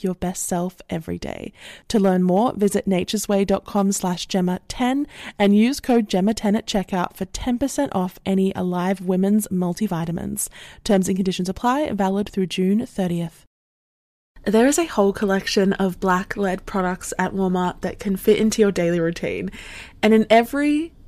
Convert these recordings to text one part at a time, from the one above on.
like your best self every day. To learn more, visit naturesway.com slash Gemma10 and use code Gemma10 at checkout for 10% off any Alive Women's multivitamins. Terms and conditions apply, valid through June 30th. There is a whole collection of black led products at Walmart that can fit into your daily routine. And in every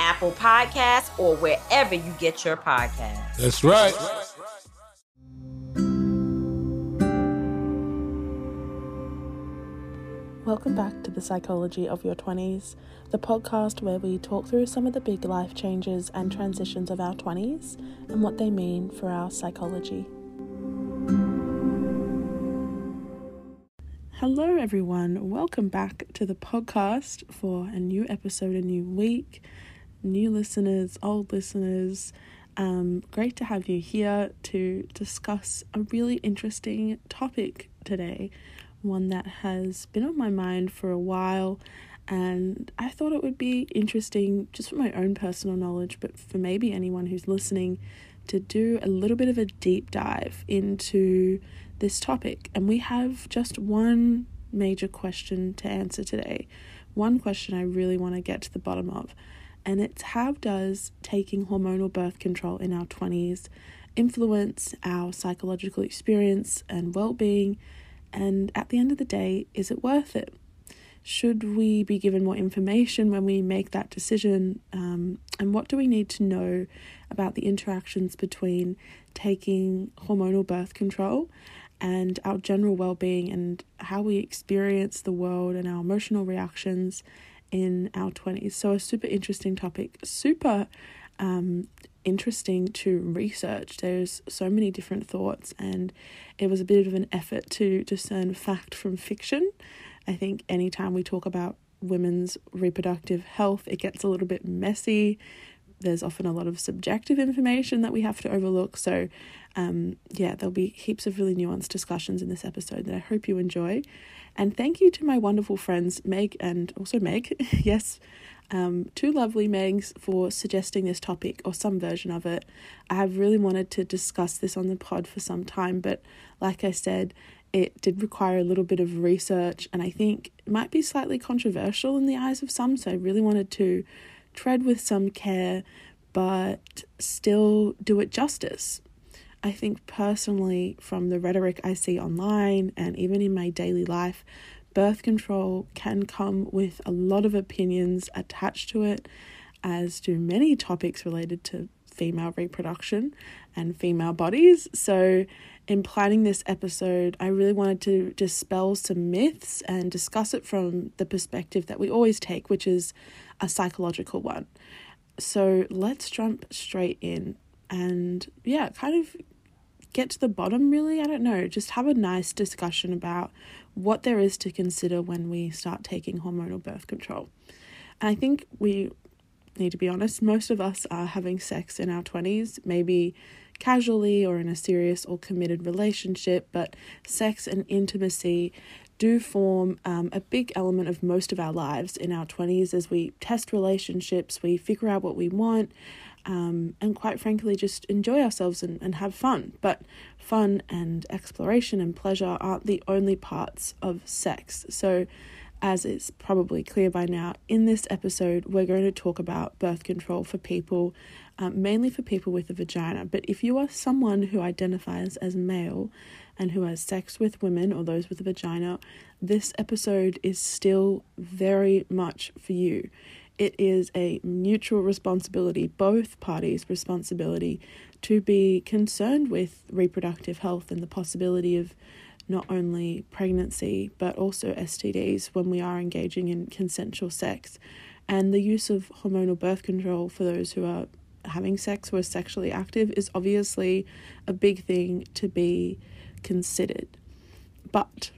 Apple Podcasts, or wherever you get your podcasts. That's right. Welcome back to the Psychology of Your 20s, the podcast where we talk through some of the big life changes and transitions of our 20s and what they mean for our psychology. Hello, everyone. Welcome back to the podcast for a new episode, a new week new listeners, old listeners. Um, great to have you here to discuss a really interesting topic today, one that has been on my mind for a while. And I thought it would be interesting, just for my own personal knowledge, but for maybe anyone who's listening, to do a little bit of a deep dive into this topic. And we have just one major question to answer today. One question I really want to get to the bottom of and it's how does taking hormonal birth control in our 20s influence our psychological experience and well being? And at the end of the day, is it worth it? Should we be given more information when we make that decision? Um, and what do we need to know about the interactions between taking hormonal birth control and our general well being and how we experience the world and our emotional reactions in our 20s. So, a super interesting topic, super um, interesting to research. There's so many different thoughts, and it was a bit of an effort to discern fact from fiction. I think anytime we talk about women's reproductive health, it gets a little bit messy. There's often a lot of subjective information that we have to overlook. So, um, yeah, there'll be heaps of really nuanced discussions in this episode that I hope you enjoy. And thank you to my wonderful friends, Meg and also Meg, yes, um, two lovely Megs for suggesting this topic or some version of it. I have really wanted to discuss this on the pod for some time, but like I said, it did require a little bit of research and I think it might be slightly controversial in the eyes of some. So I really wanted to tread with some care, but still do it justice. I think personally, from the rhetoric I see online and even in my daily life, birth control can come with a lot of opinions attached to it, as do many topics related to female reproduction and female bodies. So, in planning this episode, I really wanted to dispel some myths and discuss it from the perspective that we always take, which is a psychological one. So, let's jump straight in and yeah, kind of get to the bottom, really. I don't know. Just have a nice discussion about what there is to consider when we start taking hormonal birth control. And I think we need to be honest, most of us are having sex in our 20s, maybe casually or in a serious or committed relationship, but sex and intimacy do form um, a big element of most of our lives in our 20s as we test relationships, we figure out what we want, um, and quite frankly, just enjoy ourselves and, and have fun. But fun and exploration and pleasure aren't the only parts of sex. So, as it's probably clear by now, in this episode, we're going to talk about birth control for people, um, mainly for people with a vagina. But if you are someone who identifies as male and who has sex with women or those with a vagina, this episode is still very much for you. It is a mutual responsibility, both parties' responsibility, to be concerned with reproductive health and the possibility of not only pregnancy but also STDs when we are engaging in consensual sex. And the use of hormonal birth control for those who are having sex or are sexually active is obviously a big thing to be considered. But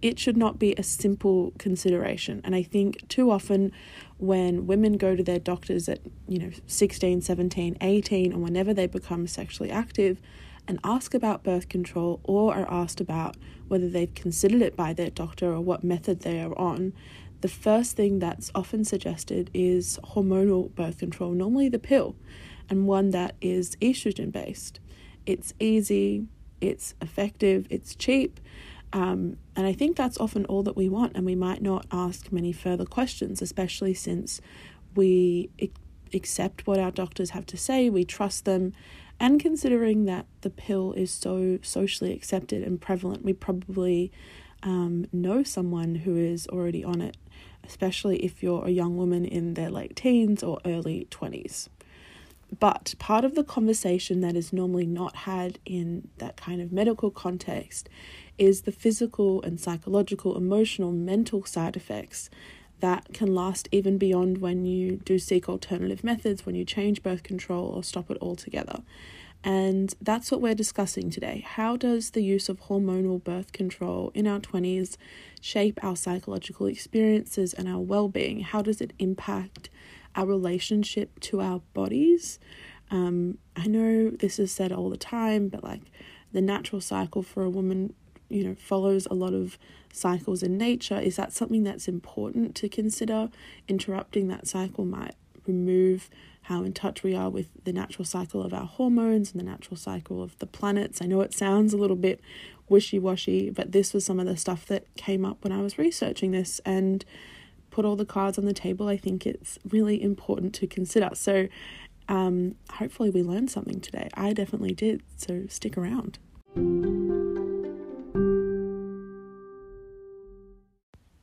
it should not be a simple consideration. And I think too often when women go to their doctors at, you know, 16, 17, 18, or whenever they become sexually active, and ask about birth control or are asked about whether they've considered it by their doctor or what method they are on, the first thing that's often suggested is hormonal birth control, normally the pill, and one that is estrogen based. It's easy, it's effective, it's cheap, um, and I think that's often all that we want, and we might not ask many further questions, especially since we accept what our doctors have to say, we trust them, and considering that the pill is so socially accepted and prevalent, we probably um, know someone who is already on it, especially if you're a young woman in their late teens or early 20s. But part of the conversation that is normally not had in that kind of medical context is the physical and psychological, emotional, mental side effects that can last even beyond when you do seek alternative methods, when you change birth control or stop it altogether. And that's what we're discussing today. How does the use of hormonal birth control in our 20s shape our psychological experiences and our well being? How does it impact our relationship to our bodies? Um, I know this is said all the time, but like the natural cycle for a woman, you know, follows a lot of cycles in nature. Is that something that's important to consider? Interrupting that cycle might remove how in touch we are with the natural cycle of our hormones and the natural cycle of the planets. I know it sounds a little bit wishy washy, but this was some of the stuff that came up when I was researching this and put all the cards on the table. I think it's really important to consider. So, um, hopefully, we learned something today. I definitely did. So, stick around.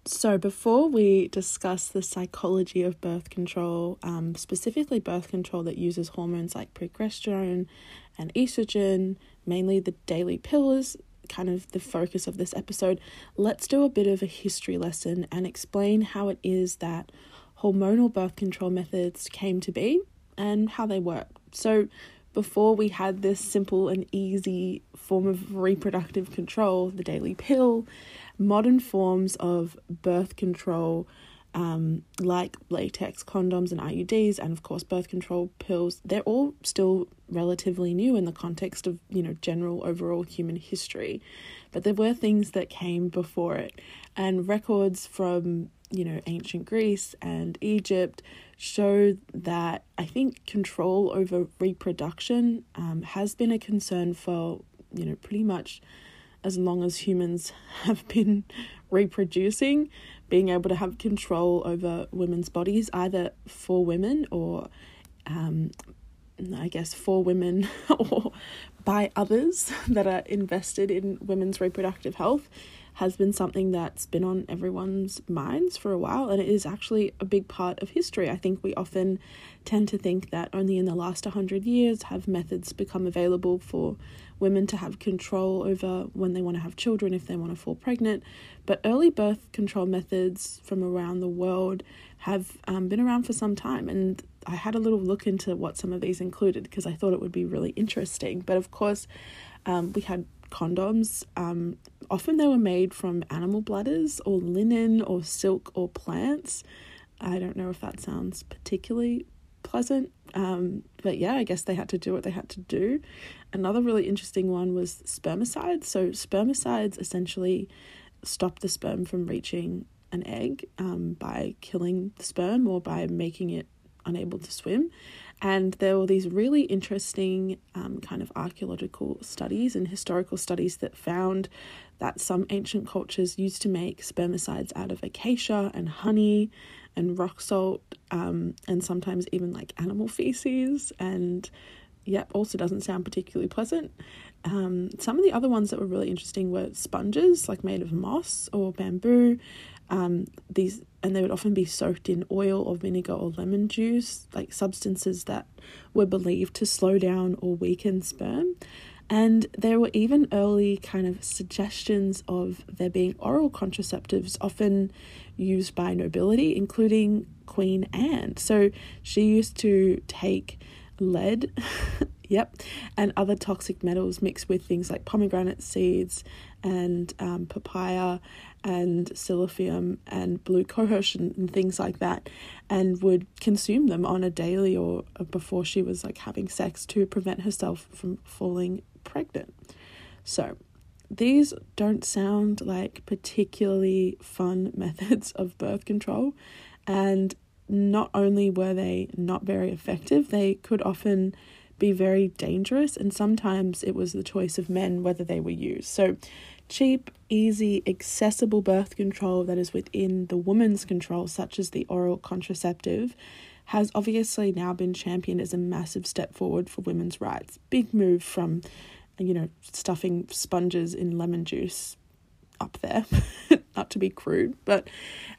So, before we discuss the psychology of birth control, um, specifically birth control that uses hormones like progesterone and estrogen, mainly the daily pill is kind of the focus of this episode, let's do a bit of a history lesson and explain how it is that hormonal birth control methods came to be and how they work. So, before we had this simple and easy form of reproductive control, the daily pill, modern forms of birth control, um, like latex condoms and IUDs, and of course birth control pills, they're all still relatively new in the context of you know general overall human history, but there were things that came before it, and records from you know ancient Greece and Egypt show that I think control over reproduction um, has been a concern for you know pretty much as long as humans have been reproducing, being able to have control over women's bodies, either for women or, um, I guess, for women or by others that are invested in women's reproductive health, has been something that's been on everyone's minds for a while, and it is actually a big part of history. I think we often tend to think that only in the last 100 years have methods become available for women to have control over when they want to have children, if they want to fall pregnant. But early birth control methods from around the world have um, been around for some time. And I had a little look into what some of these included because I thought it would be really interesting. But of course, um, we had condoms. Um, often they were made from animal bladders or linen or silk or plants. I don't know if that sounds particularly pleasant. Um, but yeah, I guess they had to do what they had to do. Another really interesting one was spermicides. So, spermicides essentially stop the sperm from reaching an egg um, by killing the sperm or by making it unable to swim. And there were these really interesting um, kind of archaeological studies and historical studies that found that some ancient cultures used to make spermicides out of acacia and honey and rock salt um, and sometimes even like animal feces. And yep, also doesn't sound particularly pleasant. Um, some of the other ones that were really interesting were sponges, like made of moss or bamboo. Um, these and they would often be soaked in oil or vinegar or lemon juice, like substances that were believed to slow down or weaken sperm. And there were even early kind of suggestions of there being oral contraceptives, often used by nobility, including Queen Anne. So she used to take lead, yep, and other toxic metals mixed with things like pomegranate seeds and um, papaya and silphium and blue cohosh and, and, things like that, and would consume them on a daily or before she was like having sex to prevent herself from falling pregnant. So, these don't sound like particularly fun methods of birth control, and not only were they not very effective, they could often be very dangerous, and sometimes it was the choice of men whether they were used. So, cheap, easy, accessible birth control that is within the woman's control, such as the oral contraceptive, has obviously now been championed as a massive step forward for women's rights. Big move from, you know, stuffing sponges in lemon juice up there, not to be crude, but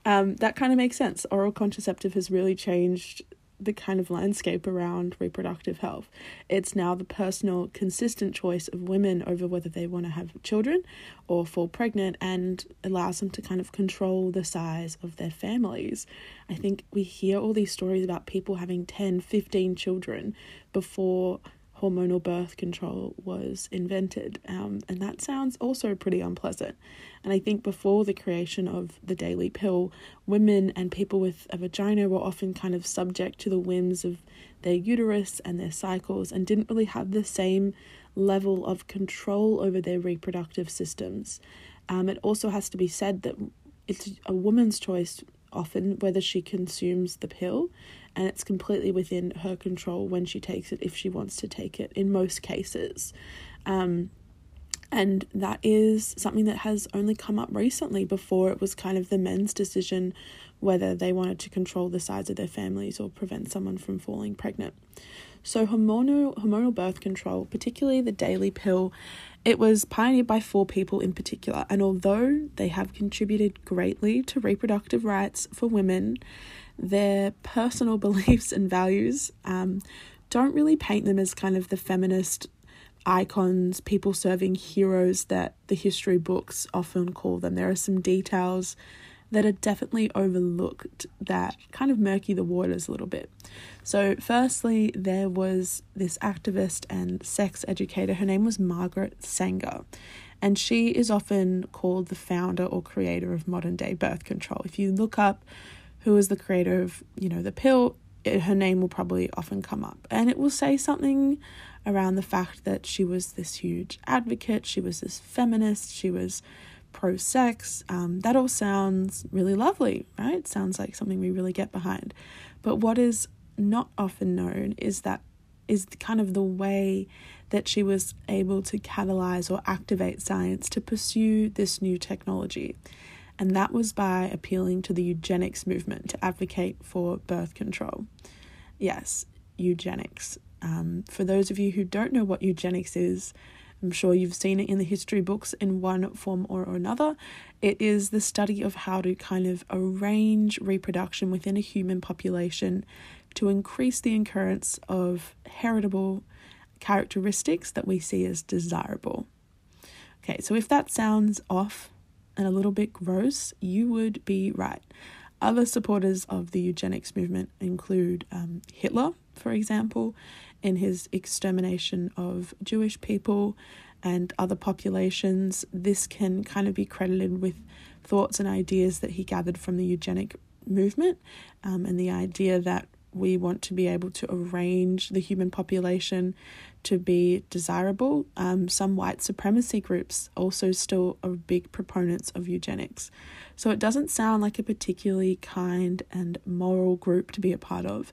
um, that kind of makes sense. Oral contraceptive has really changed the kind of landscape around reproductive health. It's now the personal, consistent choice of women over whether they want to have children or fall pregnant and allows them to kind of control the size of their families. I think we hear all these stories about people having 10, 15 children before hormonal birth control was invented. Um, and that sounds also pretty unpleasant. And I think before the creation of the daily pill, women and people with a vagina were often kind of subject to the whims of their uterus and their cycles and didn't really have the same level of control over their reproductive systems. Um, it also has to be said that it's a woman's choice often whether she consumes the pill and it's completely within her control when she takes it if she wants to take it in most cases. Um, and that is something that has only come up recently before it was kind of the men's decision whether they wanted to control the size of their families or prevent someone from falling pregnant. So hormonal hormonal birth control particularly the daily pill it was pioneered by four people in particular. And although they have contributed greatly to reproductive rights for women their personal beliefs and values um, don't really paint them as kind of the feminist icons, people serving heroes that the history books often call them. There are some details that are definitely overlooked that kind of murky the waters a little bit. So, firstly, there was this activist and sex educator. Her name was Margaret Sanger, and she is often called the founder or creator of modern day birth control. If you look up who is the creator of, you know, the pill, it, her name will probably often come up. And it will say something around the fact that she was this huge advocate, she was this feminist, she was pro sex. Um, that all sounds really lovely, right? Sounds like something we really get behind. But what is not often known is that is kind of the way that she was able to catalyze or activate science to pursue this new technology and that was by appealing to the eugenics movement to advocate for birth control. Yes, eugenics. Um, for those of you who don't know what eugenics is, I'm sure you've seen it in the history books in one form or another. It is the study of how to kind of arrange reproduction within a human population to increase the occurrence of heritable characteristics that we see as desirable. Okay, so if that sounds off, and a little bit gross, you would be right. Other supporters of the eugenics movement include um, Hitler, for example, in his extermination of Jewish people and other populations. This can kind of be credited with thoughts and ideas that he gathered from the eugenic movement um, and the idea that we want to be able to arrange the human population to be desirable. Um, some white supremacy groups also still are big proponents of eugenics. So it doesn't sound like a particularly kind and moral group to be a part of.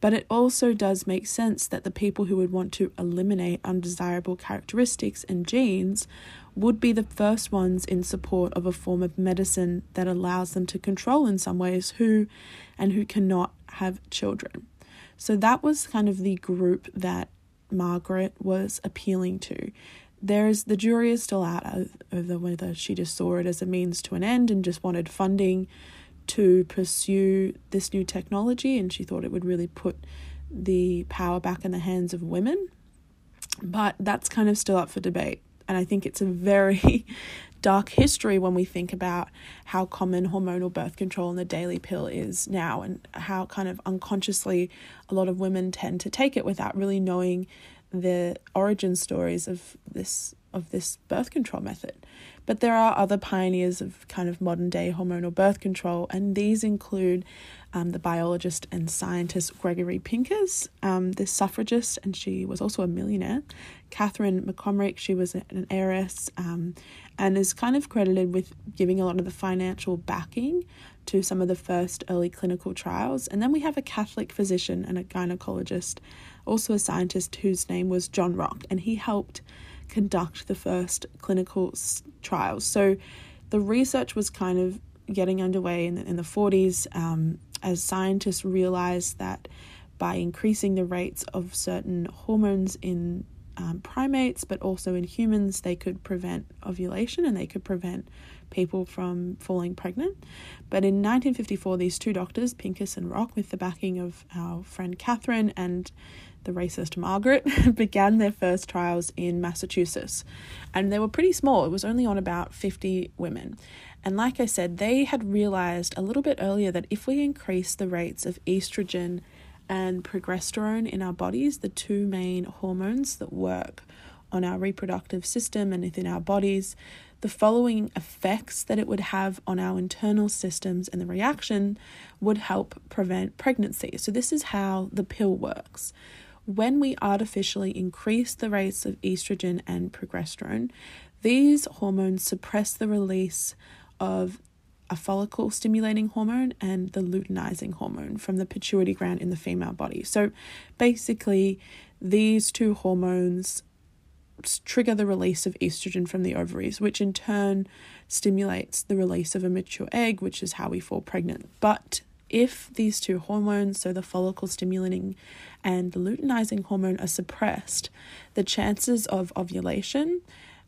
But it also does make sense that the people who would want to eliminate undesirable characteristics and genes would be the first ones in support of a form of medicine that allows them to control in some ways who and who cannot have children. So that was kind of the group that Margaret was appealing to. There's the jury is still out over whether she just saw it as a means to an end and just wanted funding to pursue this new technology, and she thought it would really put the power back in the hands of women. But that's kind of still up for debate. And I think it's a very dark history when we think about how common hormonal birth control and the daily pill is now, and how kind of unconsciously a lot of women tend to take it without really knowing the origin stories of this of this birth control method. But there are other pioneers of kind of modern day hormonal birth control, and these include um, the biologist and scientist Gregory Pincus, um, the suffragist, and she was also a millionaire. Katharine McCormick, she was an heiress um, and is kind of credited with giving a lot of the financial backing to some of the first early clinical trials. And then we have a Catholic physician and a gynecologist, also a scientist whose name was John Rock, and he helped conduct the first clinical trials. So the research was kind of getting underway in the, in the 40s um, as scientists realized that by increasing the rates of certain hormones in um, primates, but also in humans, they could prevent ovulation and they could prevent people from falling pregnant. But in 1954, these two doctors, Pincus and Rock, with the backing of our friend Katharine and the racist Margaret, began their first trials in Massachusetts. And they were pretty small, it was only on about 50 women. And like I said, they had realized a little bit earlier that if we increase the rates of estrogen and progesterone in our bodies, the two main hormones that work on our reproductive system and within our bodies, the following effects that it would have on our internal systems and the reaction would help prevent pregnancy. So, this is how the pill works when we artificially increase the rates of estrogen and progesterone, these hormones suppress the release of a follicle stimulating hormone and the luteinizing hormone from the pituitary gland in the female body. So basically, these two hormones trigger the release of estrogen from the ovaries, which in turn stimulates the release of a mature egg, which is how we fall pregnant. But if these two hormones, so the follicle stimulating and the luteinizing hormone, are suppressed, the chances of ovulation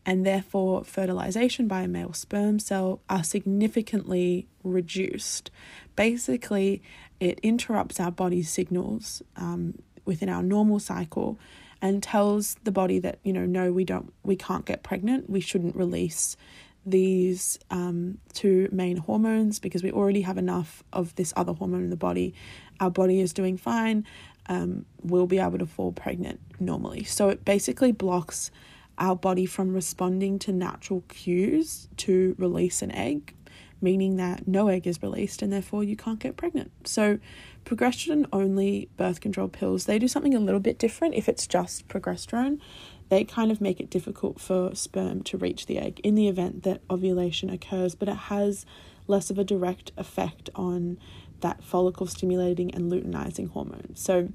and therefore fertilization by a male sperm cell are significantly reduced. Basically, it interrupts our body's signals um, within our normal cycle and tells the body that you know no we don't we can't get pregnant we shouldn't release these um, two main hormones because we already have enough of this other hormone in the body. Our body is doing fine. Um, we'll be able to fall pregnant normally. So it basically blocks our body from responding to natural cues to release an egg, meaning that no egg is released and therefore you can't get pregnant. So progesterone only birth control pills, they do something a little bit different if it's just progesterone they kind of make it difficult for sperm to reach the egg in the event that ovulation occurs, but it has less of a direct effect on that follicle stimulating and luteinizing hormone. So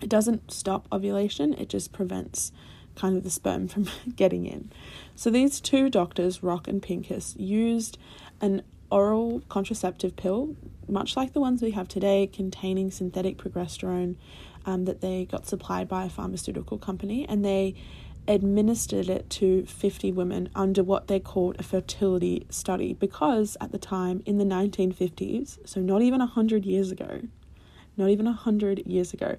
it doesn't stop ovulation, it just prevents kind of the sperm from getting in. So these two doctors, Rock and Pincus, used an oral contraceptive pill, much like the ones we have today, containing synthetic progesterone um, that they got supplied by a pharmaceutical company and they administered it to 50 women under what they called a fertility study because at the time in the 1950s, so not even 100 years ago, not even 100 years ago,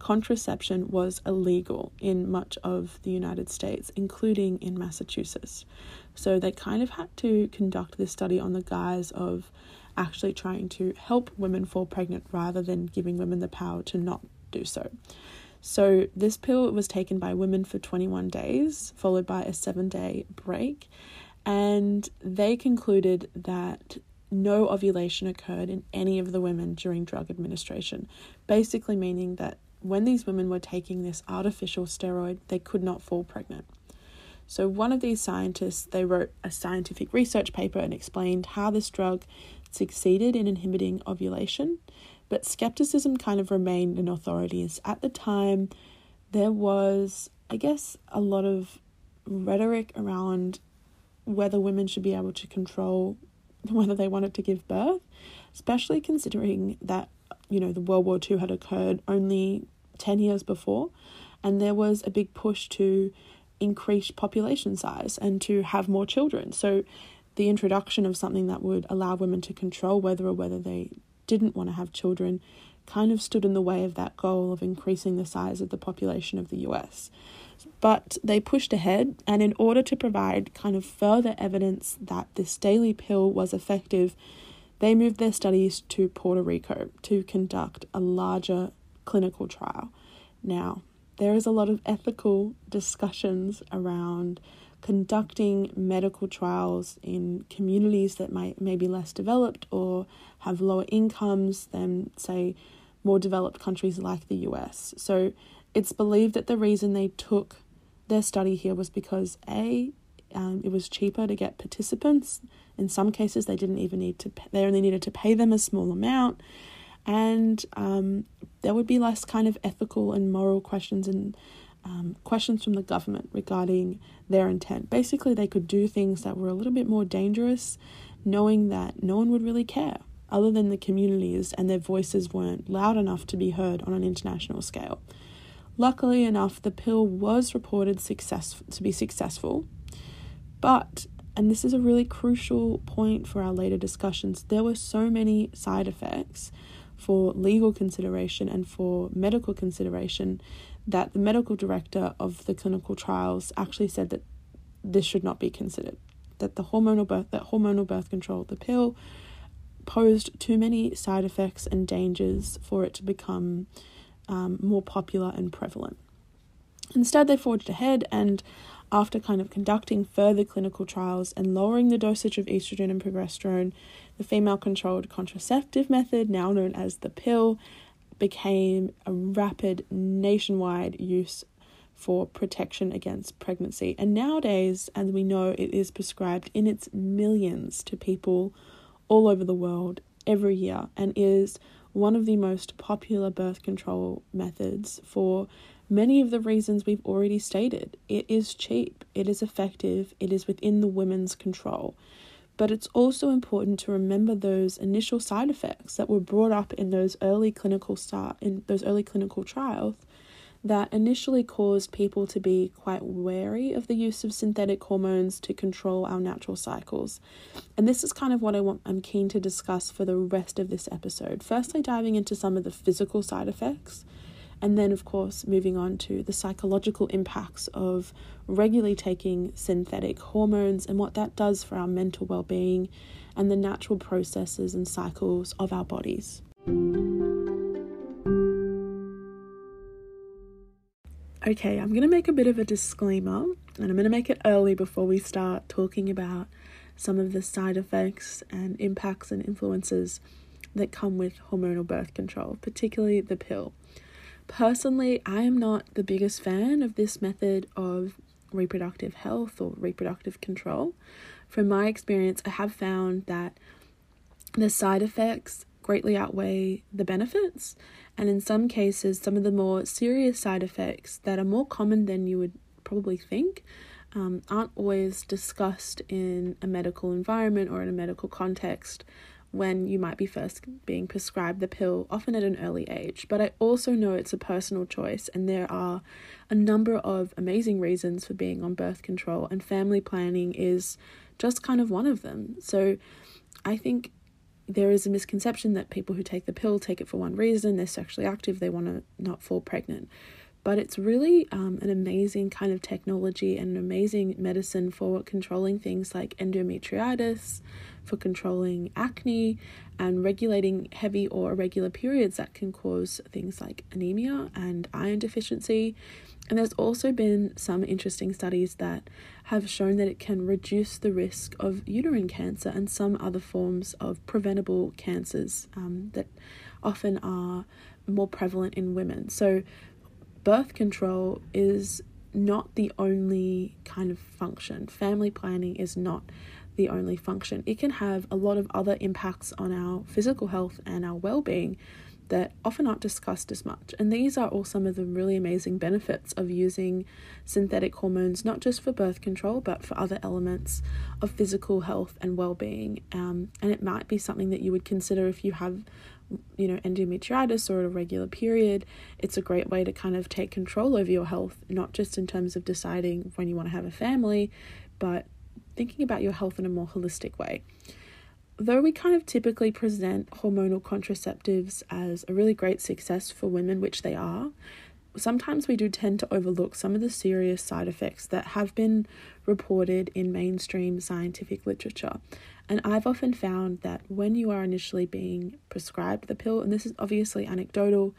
contraception was illegal in much of the United States, including in Massachusetts. So they kind of had to conduct this study on the guise of actually trying to help women fall pregnant rather than giving women the power to not do so. So, this pill was taken by women for 21 days, followed by a seven day break, and they concluded that no ovulation occurred in any of the women during drug administration, basically meaning that when these women were taking this artificial steroid, they could not fall pregnant. So one of these scientists, they wrote a scientific research paper and explained how this drug succeeded in inhibiting ovulation, but skepticism kind of remained in authorities. At the time, there was, I guess, a lot of rhetoric around whether women should be able to control whether they wanted to give birth, especially considering that, you know, the World War II had occurred only 10 years before, and there was a big push to increase population size and to have more children. So the introduction of something that would allow women to control whether or whether they didn't want to have children kind of stood in the way of that goal of increasing the size of the population of the US. But they pushed ahead, and in order to provide kind of further evidence that this daily pill was effective, they moved their studies to Puerto Rico to conduct a larger clinical trial. Now, there is a lot of ethical discussions around conducting medical trials in communities that might may be less developed or have lower incomes than say more developed countries like the US. So it's believed that the reason they took their study here was because a um, it was cheaper to get participants. In some cases, they didn't even need to. Pay, they only needed to pay them a small amount, and um, there would be less kind of ethical and moral questions and um, questions from the government regarding their intent. Basically, they could do things that were a little bit more dangerous, knowing that no one would really care other than the communities, and their voices weren't loud enough to be heard on an international scale. Luckily enough, the pill was reported success to be successful, but and this is a really crucial point for our later discussions. There were so many side effects for legal consideration and for medical consideration that the medical director of the clinical trials actually said that this should not be considered. That the hormonal birth that hormonal birth control, the pill, posed too many side effects and dangers for it to become um, more popular and prevalent. Instead, they forged ahead and, after kind of conducting further clinical trials and lowering the dosage of estrogen and progesterone, the female controlled contraceptive method, now known as the pill, became a rapid nationwide use for protection against pregnancy. And nowadays, as we know, it is prescribed in its millions to people all over the world every year and is one of the most popular birth control methods for many of the reasons we've already stated. It is cheap, it is effective, it is within the women's control. But it's also important to remember those initial side effects that were brought up in those early clinical start in those early clinical trials that initially caused people to be quite wary of the use of synthetic hormones to control our natural cycles. And this is kind of what I want I'm keen to discuss for the rest of this episode. Firstly, diving into some of the physical side effects, and then of course moving on to the psychological impacts of regularly taking synthetic hormones and what that does for our mental well-being and the natural processes and cycles of our bodies. Okay, I'm going to make a bit of a disclaimer and I'm going to make it early before we start talking about some of the side effects and impacts and influences that come with hormonal birth control, particularly the pill. Personally, I am not the biggest fan of this method of reproductive health or reproductive control. From my experience, I have found that the side effects greatly outweigh the benefits, and in some cases, some of the more serious side effects that are more common than you would probably think um, aren't always discussed in a medical environment or in a medical context when you might be first being prescribed the pill, often at an early age. But I also know it's a personal choice, and there are a number of amazing reasons for being on birth control, and family planning is just kind of one of them. So I think there is a misconception that people who take the pill take it for one reason they're sexually active, they want to not fall pregnant. But it's really um, an amazing kind of technology and an amazing medicine for controlling things like endometritis, for controlling acne, and regulating heavy or irregular periods that can cause things like anemia and iron deficiency. And there's also been some interesting studies that have shown that it can reduce the risk of uterine cancer and some other forms of preventable cancers um, that often are more prevalent in women. So, birth control is not the only kind of function. Family planning is not the only function. It can have a lot of other impacts on our physical health and our well being that often aren't discussed as much. And these are all some of the really amazing benefits of using synthetic hormones, not just for birth control, but for other elements of physical health and well being. Um, and it might be something that you would consider if you have you know, endometritis or a regular period, it's a great way to kind of take control over your health, not just in terms of deciding when you want to have a family, but thinking about your health in a more holistic way. Though we kind of typically present hormonal contraceptives as a really great success for women, which they are, sometimes we do tend to overlook some of the serious side effects that have been reported in mainstream scientific literature. And I've often found that when you are initially being prescribed the pill, and this is obviously anecdotal,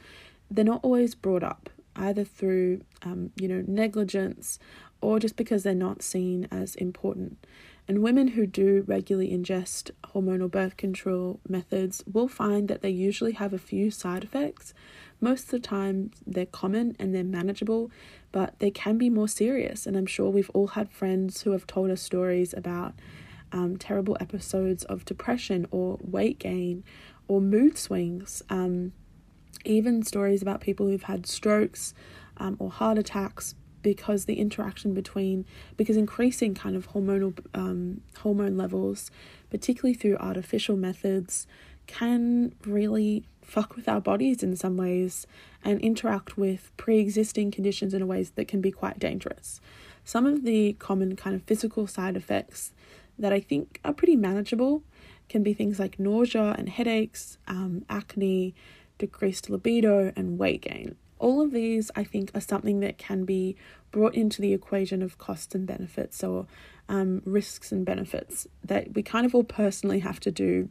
they're not always brought up either through, um, you know, negligence or just because they're not seen as important. And women who do regularly ingest hormonal birth control methods will find that they usually have a few side effects. Most of the time, they're common and they're manageable, but they can be more serious. And I'm sure we've all had friends who have told us stories about um, terrible episodes of depression or weight gain or mood swings. Um, even stories about people who've had strokes um, or heart attacks because the interaction between because increasing kind of hormonal um, hormone levels, particularly through artificial methods, can really fuck with our bodies in some ways and interact with pre-existing conditions in ways that can be quite dangerous. Some of the common kind of physical side effects that I think are pretty manageable can be things like nausea and headaches, um, acne, decreased libido, and weight gain. All of these, I think, are something that can be brought into the equation of costs and benefits or um, risks and benefits that we kind of all personally have to do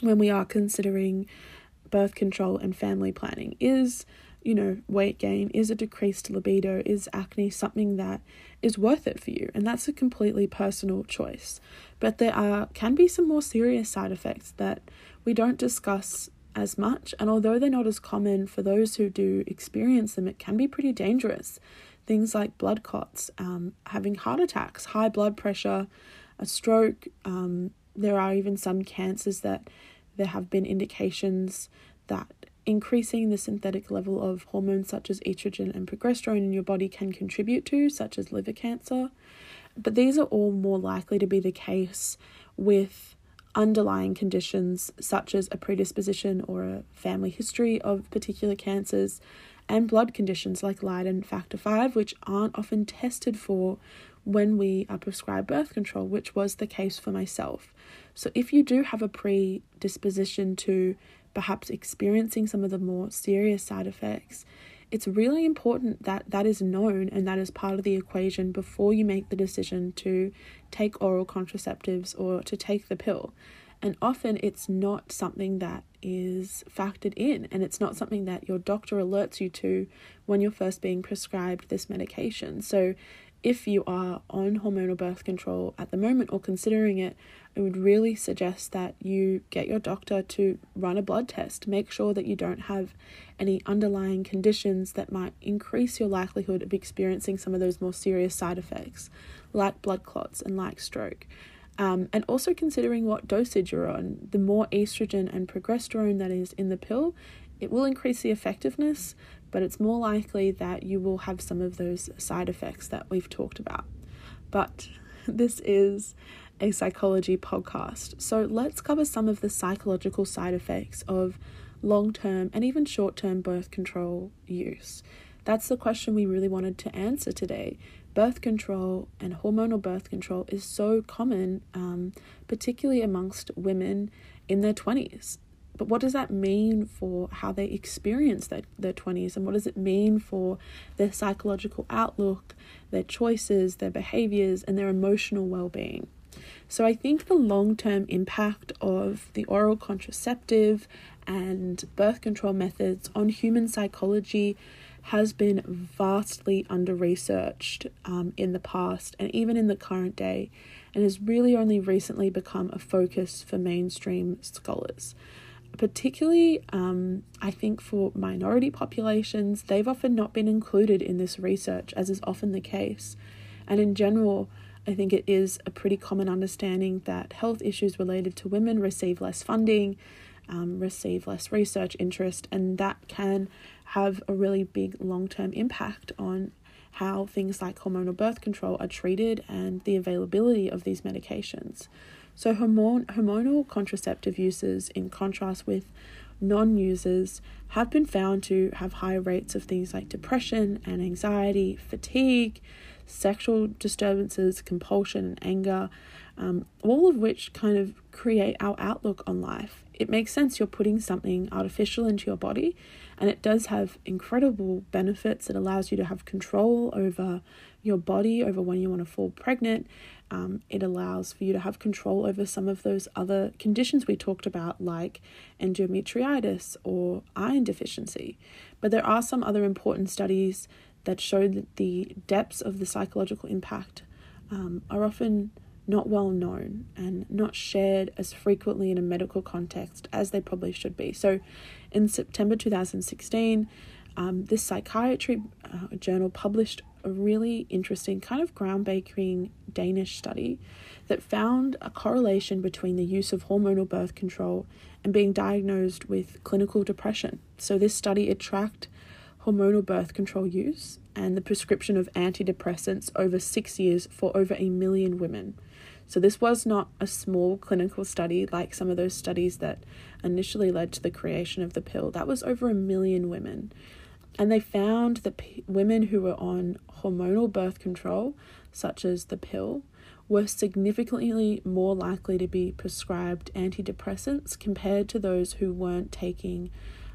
when we are considering birth control and family planning. Is you know, weight gain, is a decreased libido, is acne something that is worth it for you? And that's a completely personal choice. But there are can be some more serious side effects that we don't discuss as much, and although they're not as common for those who do experience them, it can be pretty dangerous. Things like blood clots, um, having heart attacks, high blood pressure, a stroke. Um, there are even some cancers that there have been indications that increasing the synthetic level of hormones such as estrogen and progesterone in your body can contribute to, such as liver cancer. But these are all more likely to be the case with underlying conditions such as a predisposition or a family history of particular cancers and blood conditions like Leiden factor 5 which aren't often tested for when we uh, are prescribed birth control which was the case for myself. So if you do have a predisposition to perhaps experiencing some of the more serious side effects, it's really important that that is known and that is part of the equation before you make the decision to take oral contraceptives or to take the pill. And often it's not something that is factored in, and it's not something that your doctor alerts you to when you're first being prescribed this medication. So, if you are on hormonal birth control at the moment or considering it, I would really suggest that you get your doctor to run a blood test. Make sure that you don't have any underlying conditions that might increase your likelihood of experiencing some of those more serious side effects, like blood clots and like stroke. Um, and also considering what dosage you're on. The more estrogen and progesterone that is in the pill, it will increase the effectiveness, but it's more likely that you will have some of those side effects that we've talked about. But this is a psychology podcast. So let's cover some of the psychological side effects of long term and even short term birth control use. That's the question we really wanted to answer today. Birth control and hormonal birth control is so common, um, particularly amongst women in their 20s. But what does that mean for how they experience their, their 20s? And what does it mean for their psychological outlook, their choices, their behaviors, and their emotional well being? So I think the long term impact of the oral contraceptive and birth control methods on human psychology has been vastly under researched um, in the past and even in the current day, and has really only recently become a focus for mainstream scholars. Particularly, um, I think for minority populations, they've often not been included in this research, as is often the case. And in general, I think it is a pretty common understanding that health issues related to women receive less funding, um, receive less research interest, and that can have a really big long term impact on how things like hormonal birth control are treated and the availability of these medications. So, hormonal contraceptive uses, in contrast with non users, have been found to have higher rates of things like depression and anxiety, fatigue, sexual disturbances, compulsion, and anger, um, all of which kind of create our outlook on life. It makes sense you're putting something artificial into your body, and it does have incredible benefits. It allows you to have control over your body, over when you want to fall pregnant. Um, it allows for you to have control over some of those other conditions we talked about, like endometritis or iron deficiency. But there are some other important studies that show that the depths of the psychological impact um, are often not well known and not shared as frequently in a medical context as they probably should be. So, in September 2016, um, this psychiatry uh, journal published a really interesting, kind of groundbreaking Danish study that found a correlation between the use of hormonal birth control and being diagnosed with clinical depression. So, this study it tracked hormonal birth control use and the prescription of antidepressants over six years for over a million women. So, this was not a small clinical study like some of those studies that initially led to the creation of the pill. That was over a million women. And they found that p- women who were on hormonal birth control, such as the pill, were significantly more likely to be prescribed antidepressants compared to those who weren't taking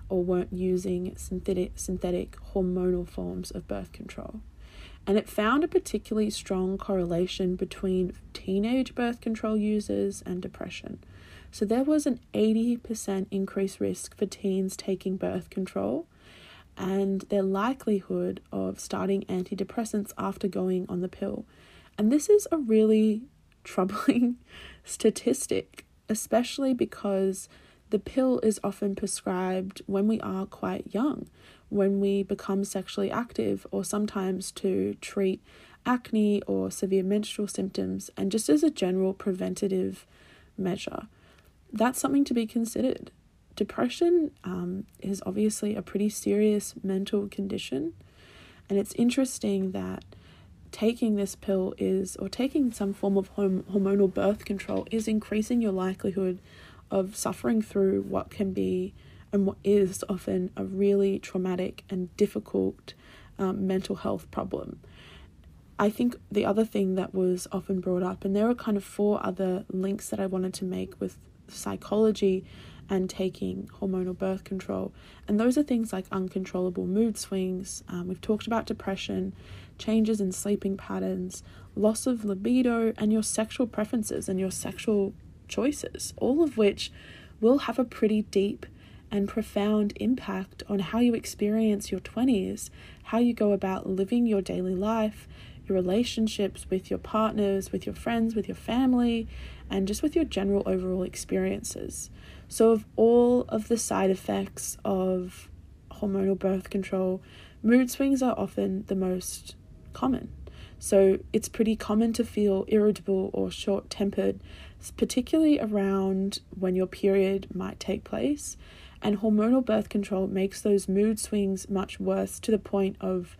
or weren't using synthetic synthetic hormonal forms of birth control and it found a particularly strong correlation between teenage birth control users and depression. So there was an 80% increased risk for teens taking birth control and their likelihood of starting antidepressants after going on the pill. And this is a really troubling statistic, especially because the pill is often prescribed when we are quite young when we become sexually active, or sometimes to treat acne or severe menstrual symptoms, and just as a general preventative measure. That's something to be considered. Depression um, is obviously a pretty serious mental condition, and it's interesting that taking this pill is, or taking some form of hormonal birth control, is increasing your likelihood of suffering through what can be and what is often a really traumatic and difficult um, mental health problem. I think the other thing that was often brought up, and there are kind of four other links that I wanted to make with psychology and taking hormonal birth control, and those are things like uncontrollable mood swings. Um, we've talked about depression, changes in sleeping patterns, loss of libido, and your sexual preferences and your sexual choices, all of which will have a pretty deep and profound impact on how you experience your 20s, how you go about living your daily life, your relationships with your partners, with your friends, with your family, and just with your general overall experiences. So, of all of the side effects of hormonal birth control, mood swings are often the most common. So, it's pretty common to feel irritable or short tempered, particularly around when your period might take place. And hormonal birth control makes those mood swings much worse to the point of,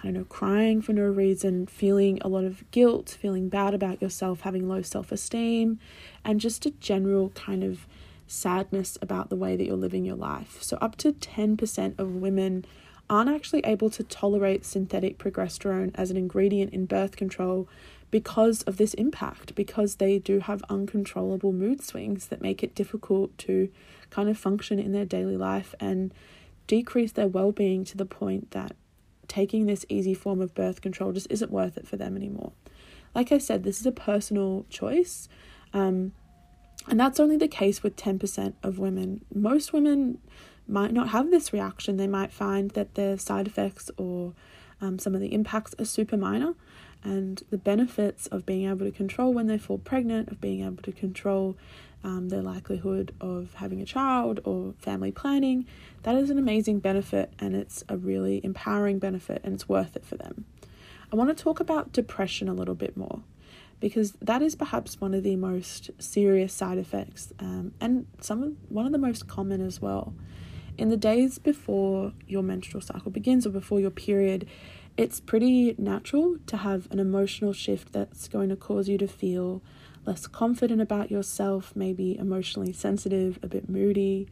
I don't know, crying for no reason, feeling a lot of guilt, feeling bad about yourself, having low self esteem, and just a general kind of sadness about the way that you're living your life. So, up to 10% of women aren't actually able to tolerate synthetic progesterone as an ingredient in birth control because of this impact, because they do have uncontrollable mood swings that make it difficult to kind of function in their daily life and decrease their well being to the point that taking this easy form of birth control just isn't worth it for them anymore. Like I said, this is a personal choice. Um, and that's only the case with 10% of women. Most women might not have this reaction. They might find that their side effects or um, some of the impacts are super minor, and the benefits of being able to control when they fall pregnant, of being able to control um, their likelihood of having a child or family planning, that is an amazing benefit and it's a really empowering benefit and it's worth it for them. I want to talk about depression a little bit more because that is perhaps one of the most serious side effects um, and some of, one of the most common as well. In the days before your menstrual cycle begins or before your period, it's pretty natural to have an emotional shift that's going to cause you to feel less confident about yourself, maybe emotionally sensitive, a bit moody.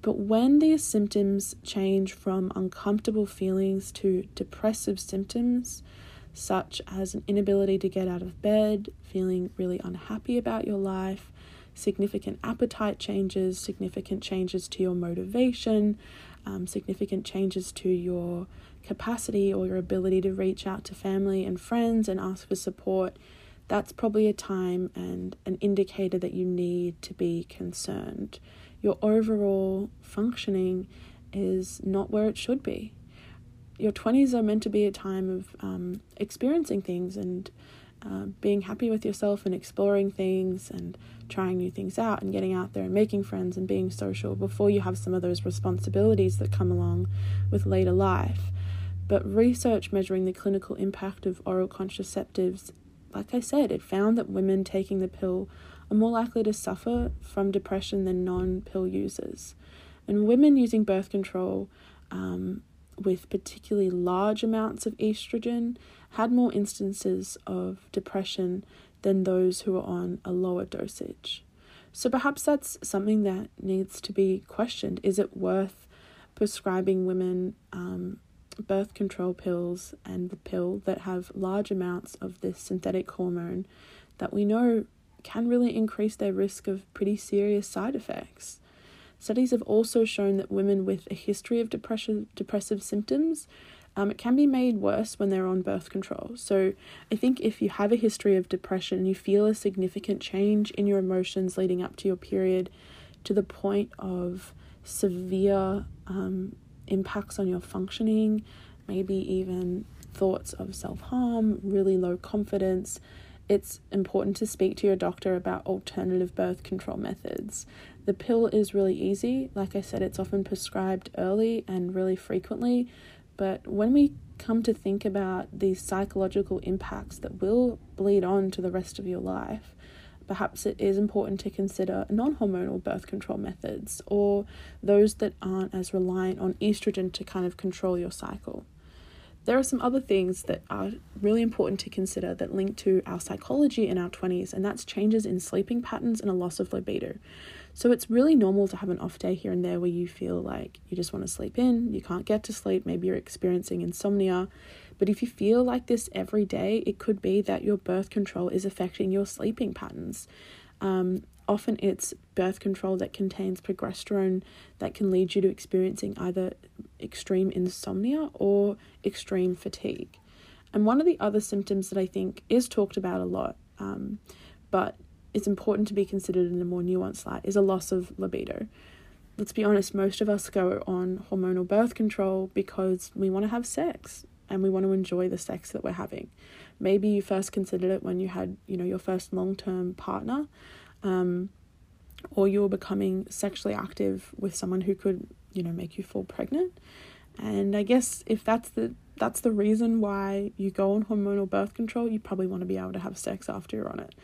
But when these symptoms change from uncomfortable feelings to depressive symptoms, such as an inability to get out of bed, feeling really unhappy about your life, significant appetite changes, significant changes to your motivation, um, significant changes to your capacity or your ability to reach out to family and friends and ask for support, that's probably a time and an indicator that you need to be concerned. Your overall functioning is not where it should be. Your 20s are meant to be a time of um, experiencing things and uh, being happy with yourself and exploring things and trying new things out and getting out there and making friends and being social before you have some of those responsibilities that come along with later life. But research measuring the clinical impact of oral contraceptives like I said, it found that women taking the pill are more likely to suffer from depression than non pill users. And women using birth control um, with particularly large amounts of estrogen had more instances of depression than those who were on a lower dosage. So perhaps that's something that needs to be questioned. Is it worth prescribing women um, birth control pills and the pill that have large amounts of this synthetic hormone that we know can really increase their risk of pretty serious side effects. Studies have also shown that women with a history of depression, depressive symptoms, um, it can be made worse when they're on birth control. So I think if you have a history of depression you feel a significant change in your emotions leading up to your period to the point of severe um, impacts on your functioning, maybe even thoughts of self harm, really low confidence, it's important to speak to your doctor about alternative birth control methods. The pill is really easy. Like I said, it's often prescribed early and really frequently. But when we come to think about these psychological impacts that will bleed on to the rest of your life, perhaps it is important to consider non hormonal birth control methods or those that aren't as reliant on estrogen to kind of control your cycle. There are some other things that are really important to consider that link to our psychology in our 20s, and that's changes in sleeping patterns and a loss of libido. So it's really normal to have an off day here and there where you feel like you just want to sleep in, you can't get to sleep, maybe you're experiencing insomnia. But if you feel like this every day, it could be that your birth control is affecting your sleeping patterns. Um, often it's birth control that contains progesterone that can lead you to experiencing either extreme insomnia or extreme fatigue. And one of the other symptoms that I think is talked about a lot, um, but it's important to be considered in a more nuanced light, is a loss of libido. Let's be honest, most of us go on hormonal birth control because we want to have sex and we want to enjoy the sex that we're having. Maybe you first considered it when you had, you know, your first long-term partner, um, or you were becoming sexually active with someone who could, you know, make you fall pregnant. And I guess if that's the that's the reason why you go on hormonal birth control, you probably want to be able to have sex after you're on it.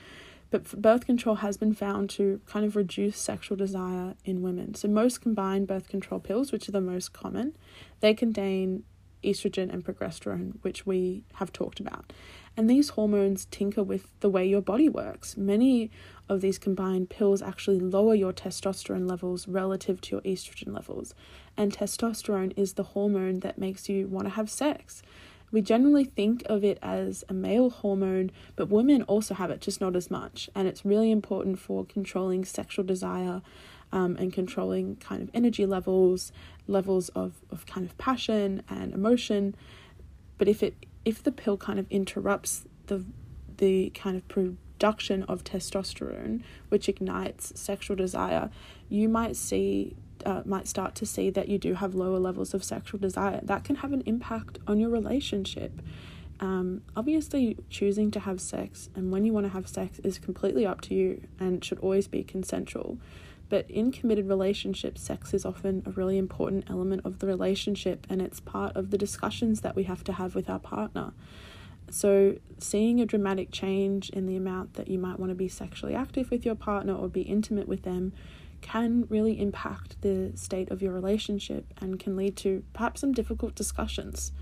But birth control has been found to kind of reduce sexual desire in women. So most combined birth control pills, which are the most common, they contain estrogen and progesterone, which we have talked about. And these hormones tinker with the way your body works. Many of these combined pills actually lower your testosterone levels relative to your estrogen levels. And testosterone is the hormone that makes you want to have sex. We generally think of it as a male hormone, but women also have it, just not as much. And it's really important for controlling sexual desire um, and controlling kind of energy levels, levels of, of kind of passion and emotion. But if it if the pill kind of interrupts the the kind of production of testosterone, which ignites sexual desire, you might see uh, might start to see that you do have lower levels of sexual desire. That can have an impact on your relationship. Um, obviously, choosing to have sex and when you want to have sex is completely up to you and should always be consensual. But in committed relationships, sex is often a really important element of the relationship and it's part of the discussions that we have to have with our partner. So, seeing a dramatic change in the amount that you might want to be sexually active with your partner or be intimate with them can really impact the state of your relationship and can lead to perhaps some difficult discussions.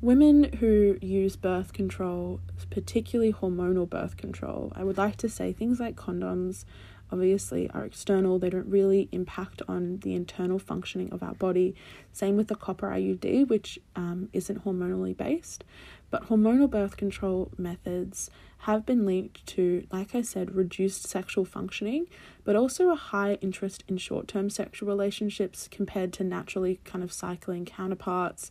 Women who use birth control, particularly hormonal birth control, I would like to say things like condoms obviously are external, they don't really impact on the internal functioning of our body. Same with the copper IUD, which um, isn't hormonally based. But hormonal birth control methods have been linked to, like I said, reduced sexual functioning, but also a higher interest in short term sexual relationships compared to naturally kind of cycling counterparts.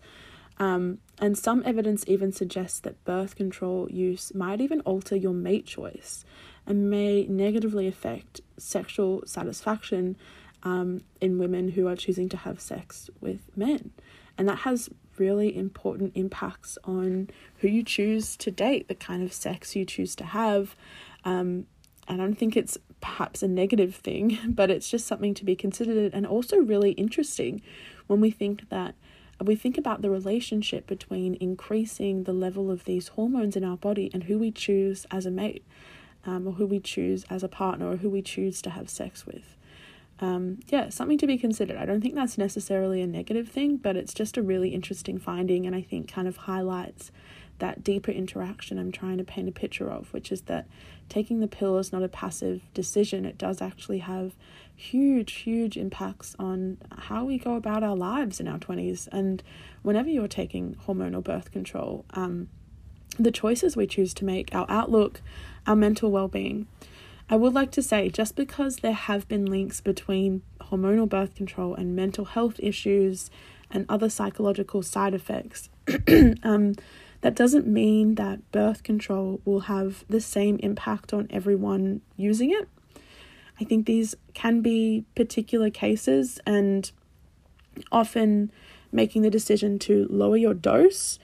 Um, and some evidence even suggests that birth control use might even alter your mate choice and may negatively affect sexual satisfaction um, in women who are choosing to have sex with men. And that has really important impacts on who you choose to date, the kind of sex you choose to have. Um, I don't think it's perhaps a negative thing, but it's just something to be considered and also really interesting when we think that we think about the relationship between increasing the level of these hormones in our body and who we choose as a mate, um, or who we choose as a partner, or who we choose to have sex with um, yeah, something to be considered. I don't think that's necessarily a negative thing, but it's just a really interesting finding, and I think kind of highlights that deeper interaction I'm trying to paint a picture of, which is that taking the pill is not a passive decision. It does actually have huge, huge impacts on how we go about our lives in our 20s. And whenever you're taking hormonal birth control, um, the choices we choose to make, our outlook, our mental well being, I would like to say just because there have been links between hormonal birth control and mental health issues and other psychological side effects, um, that doesn't mean that birth control will have the same impact on everyone using it. I think these can be particular cases, and often making the decision to lower your dose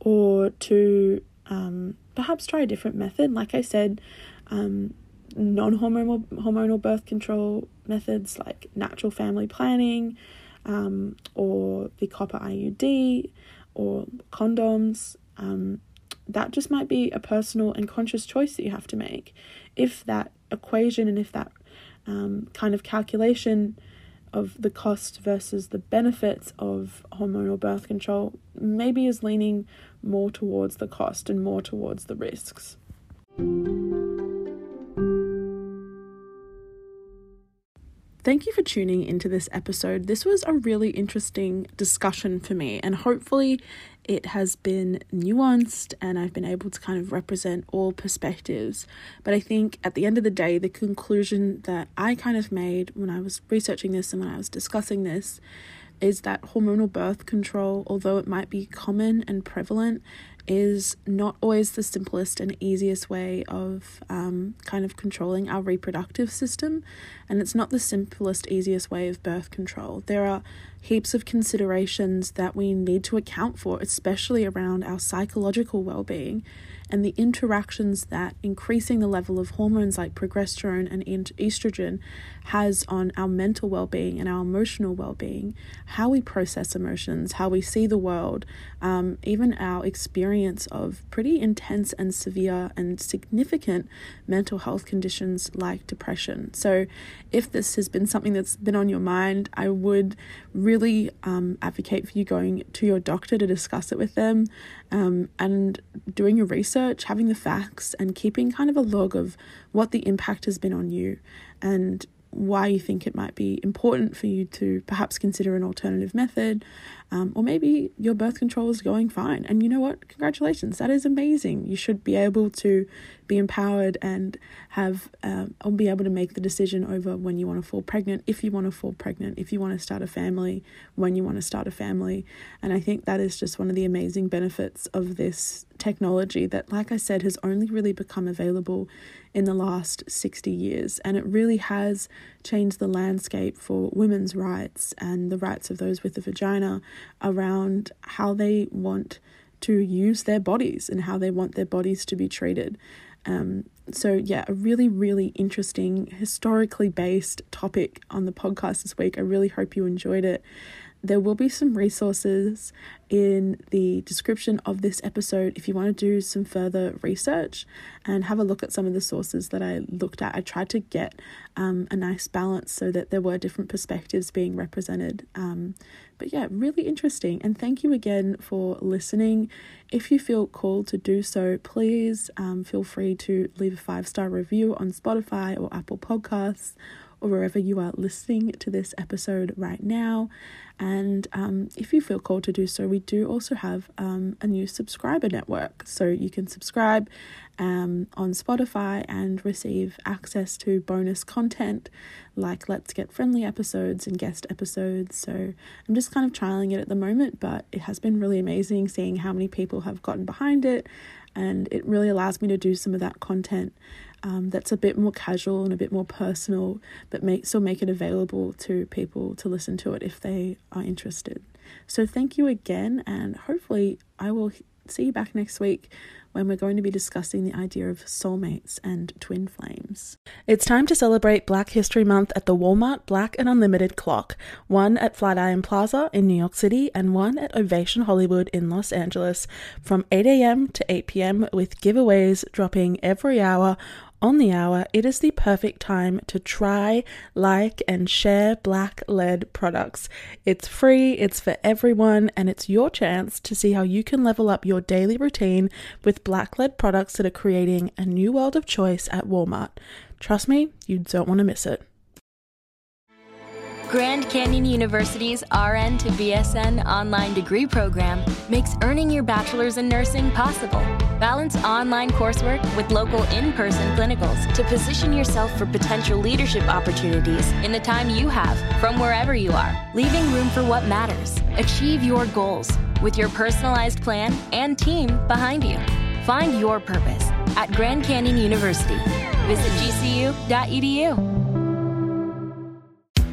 or to um, perhaps try a different method. Like I said, um, non-hormonal hormonal birth control methods like natural family planning um, or the copper IUD or condoms. Um, that just might be a personal and conscious choice that you have to make. If that equation and if that um, kind of calculation of the cost versus the benefits of hormonal birth control maybe is leaning more towards the cost and more towards the risks. Thank you for tuning into this episode. This was a really interesting discussion for me, and hopefully, it has been nuanced and I've been able to kind of represent all perspectives. But I think at the end of the day, the conclusion that I kind of made when I was researching this and when I was discussing this is that hormonal birth control, although it might be common and prevalent, is not always the simplest and easiest way of um, kind of controlling our reproductive system, and it's not the simplest, easiest way of birth control. There are heaps of considerations that we need to account for, especially around our psychological well being and the interactions that increasing the level of hormones like progesterone and estrogen has on our mental well being and our emotional well being, how we process emotions, how we see the world, um, even our experience of pretty intense and severe and significant mental health conditions like depression. So, if this has been something that's been on your mind, I would really um, advocate for you going to your doctor to discuss it with them um, and doing your research, having the facts, and keeping kind of a log of what the impact has been on you and why you think it might be important for you to perhaps consider an alternative method Um, or maybe your birth control is going fine. And you know what? Congratulations. That is amazing. You should be able to be empowered and have um, or be able to make the decision over when you want to fall pregnant, if you want to fall pregnant, if you want to start a family, when you want to start a family. And I think that is just one of the amazing benefits of this technology that, like I said, has only really become available in the last 60 years. And it really has changed the landscape for women's rights and the rights of those with a vagina around how they want to use their bodies and how they want their bodies to be treated. Um, so, yeah, a really, really interesting, historically based topic on the podcast this week. I really hope you enjoyed it. There will be some resources in the description of this episode if you want to do some further research and have a look at some of the sources that I looked at. I tried to get um, a nice balance so that there were different perspectives being represented. Um, but yeah, really interesting. And thank you again for listening. If you feel called to do so, please um, feel free to leave a five star review on Spotify or Apple Podcasts or wherever you are listening to this episode right now. And um, if you feel called to do so, we do also have um, a new subscriber network. So you can subscribe um, on Spotify and receive access to bonus content like Let's Get Friendly episodes and guest episodes. So I'm just kind of trialing it at the moment, but it has been really amazing seeing how many people have gotten behind it. And it really allows me to do some of that content um, that's a bit more casual and a bit more personal, but make still make it available to people to listen to it if they are interested. So thank you again, and hopefully I will see you back next week when we're going to be discussing the idea of soulmates and twin flames. It's time to celebrate Black History Month at the Walmart Black and Unlimited Clock, one at Flatiron Plaza in New York City and one at Ovation Hollywood in Los Angeles from 8 a.m. to 8 p.m. with giveaways dropping every hour on the hour, it is the perfect time to try, like, and share black led products. It's free, it's for everyone, and it's your chance to see how you can level up your daily routine with black led products that are creating a new world of choice at Walmart. Trust me, you don't want to miss it. Grand Canyon University's RN to BSN online degree program makes earning your bachelor's in nursing possible. Balance online coursework with local in person clinicals to position yourself for potential leadership opportunities in the time you have from wherever you are, leaving room for what matters. Achieve your goals with your personalized plan and team behind you. Find your purpose at Grand Canyon University. Visit gcu.edu.